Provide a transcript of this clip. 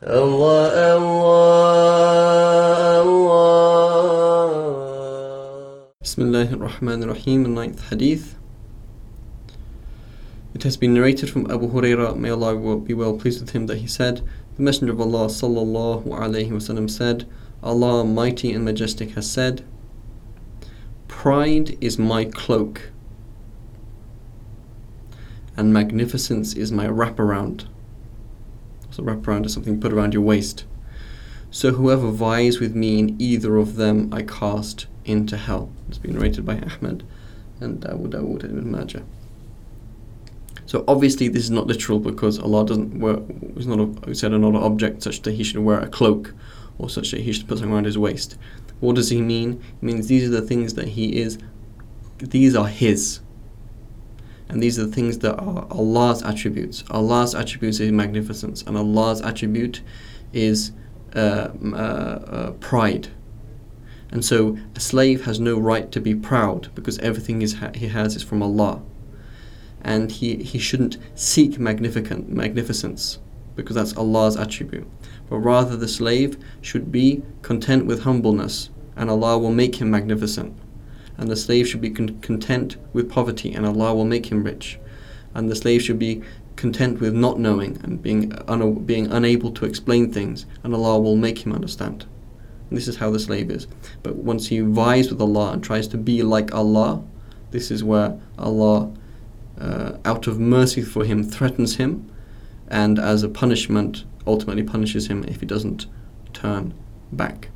Allah, Allah, Allah. Bismillah ar-Rahman ar-Rahim, the ninth hadith. It has been narrated from Abu Huraira, may Allah be well pleased with him, that he said, The Messenger of Allah sallallahu alayhi wasallam said, Allah Mighty and Majestic has said, Pride is my cloak, and magnificence is my wraparound. So wrap around or something put around your waist. So whoever vies with me in either of them, I cast into hell. It's been narrated by Ahmad and Dawud and Ibn Majah. So obviously this is not literal because Allah doesn't wear is not a, said not an object such that He should wear a cloak or such that He should put something around His waist. What does He mean? It means these are the things that He is. These are His. And these are the things that are Allah's attributes. Allah's attributes is magnificence, and Allah's attribute is uh, uh, uh, pride. And so a slave has no right to be proud because everything ha- he has is from Allah and he, he shouldn't seek magnificent magnificence because that's Allah's attribute. But rather the slave should be content with humbleness and Allah will make him magnificent. And the slave should be con- content with poverty and Allah will make him rich. And the slave should be content with not knowing and being, un- being unable to explain things and Allah will make him understand. And this is how the slave is. But once he vies with Allah and tries to be like Allah, this is where Allah uh, out of mercy for him, threatens him, and as a punishment, ultimately punishes him if he doesn't turn back.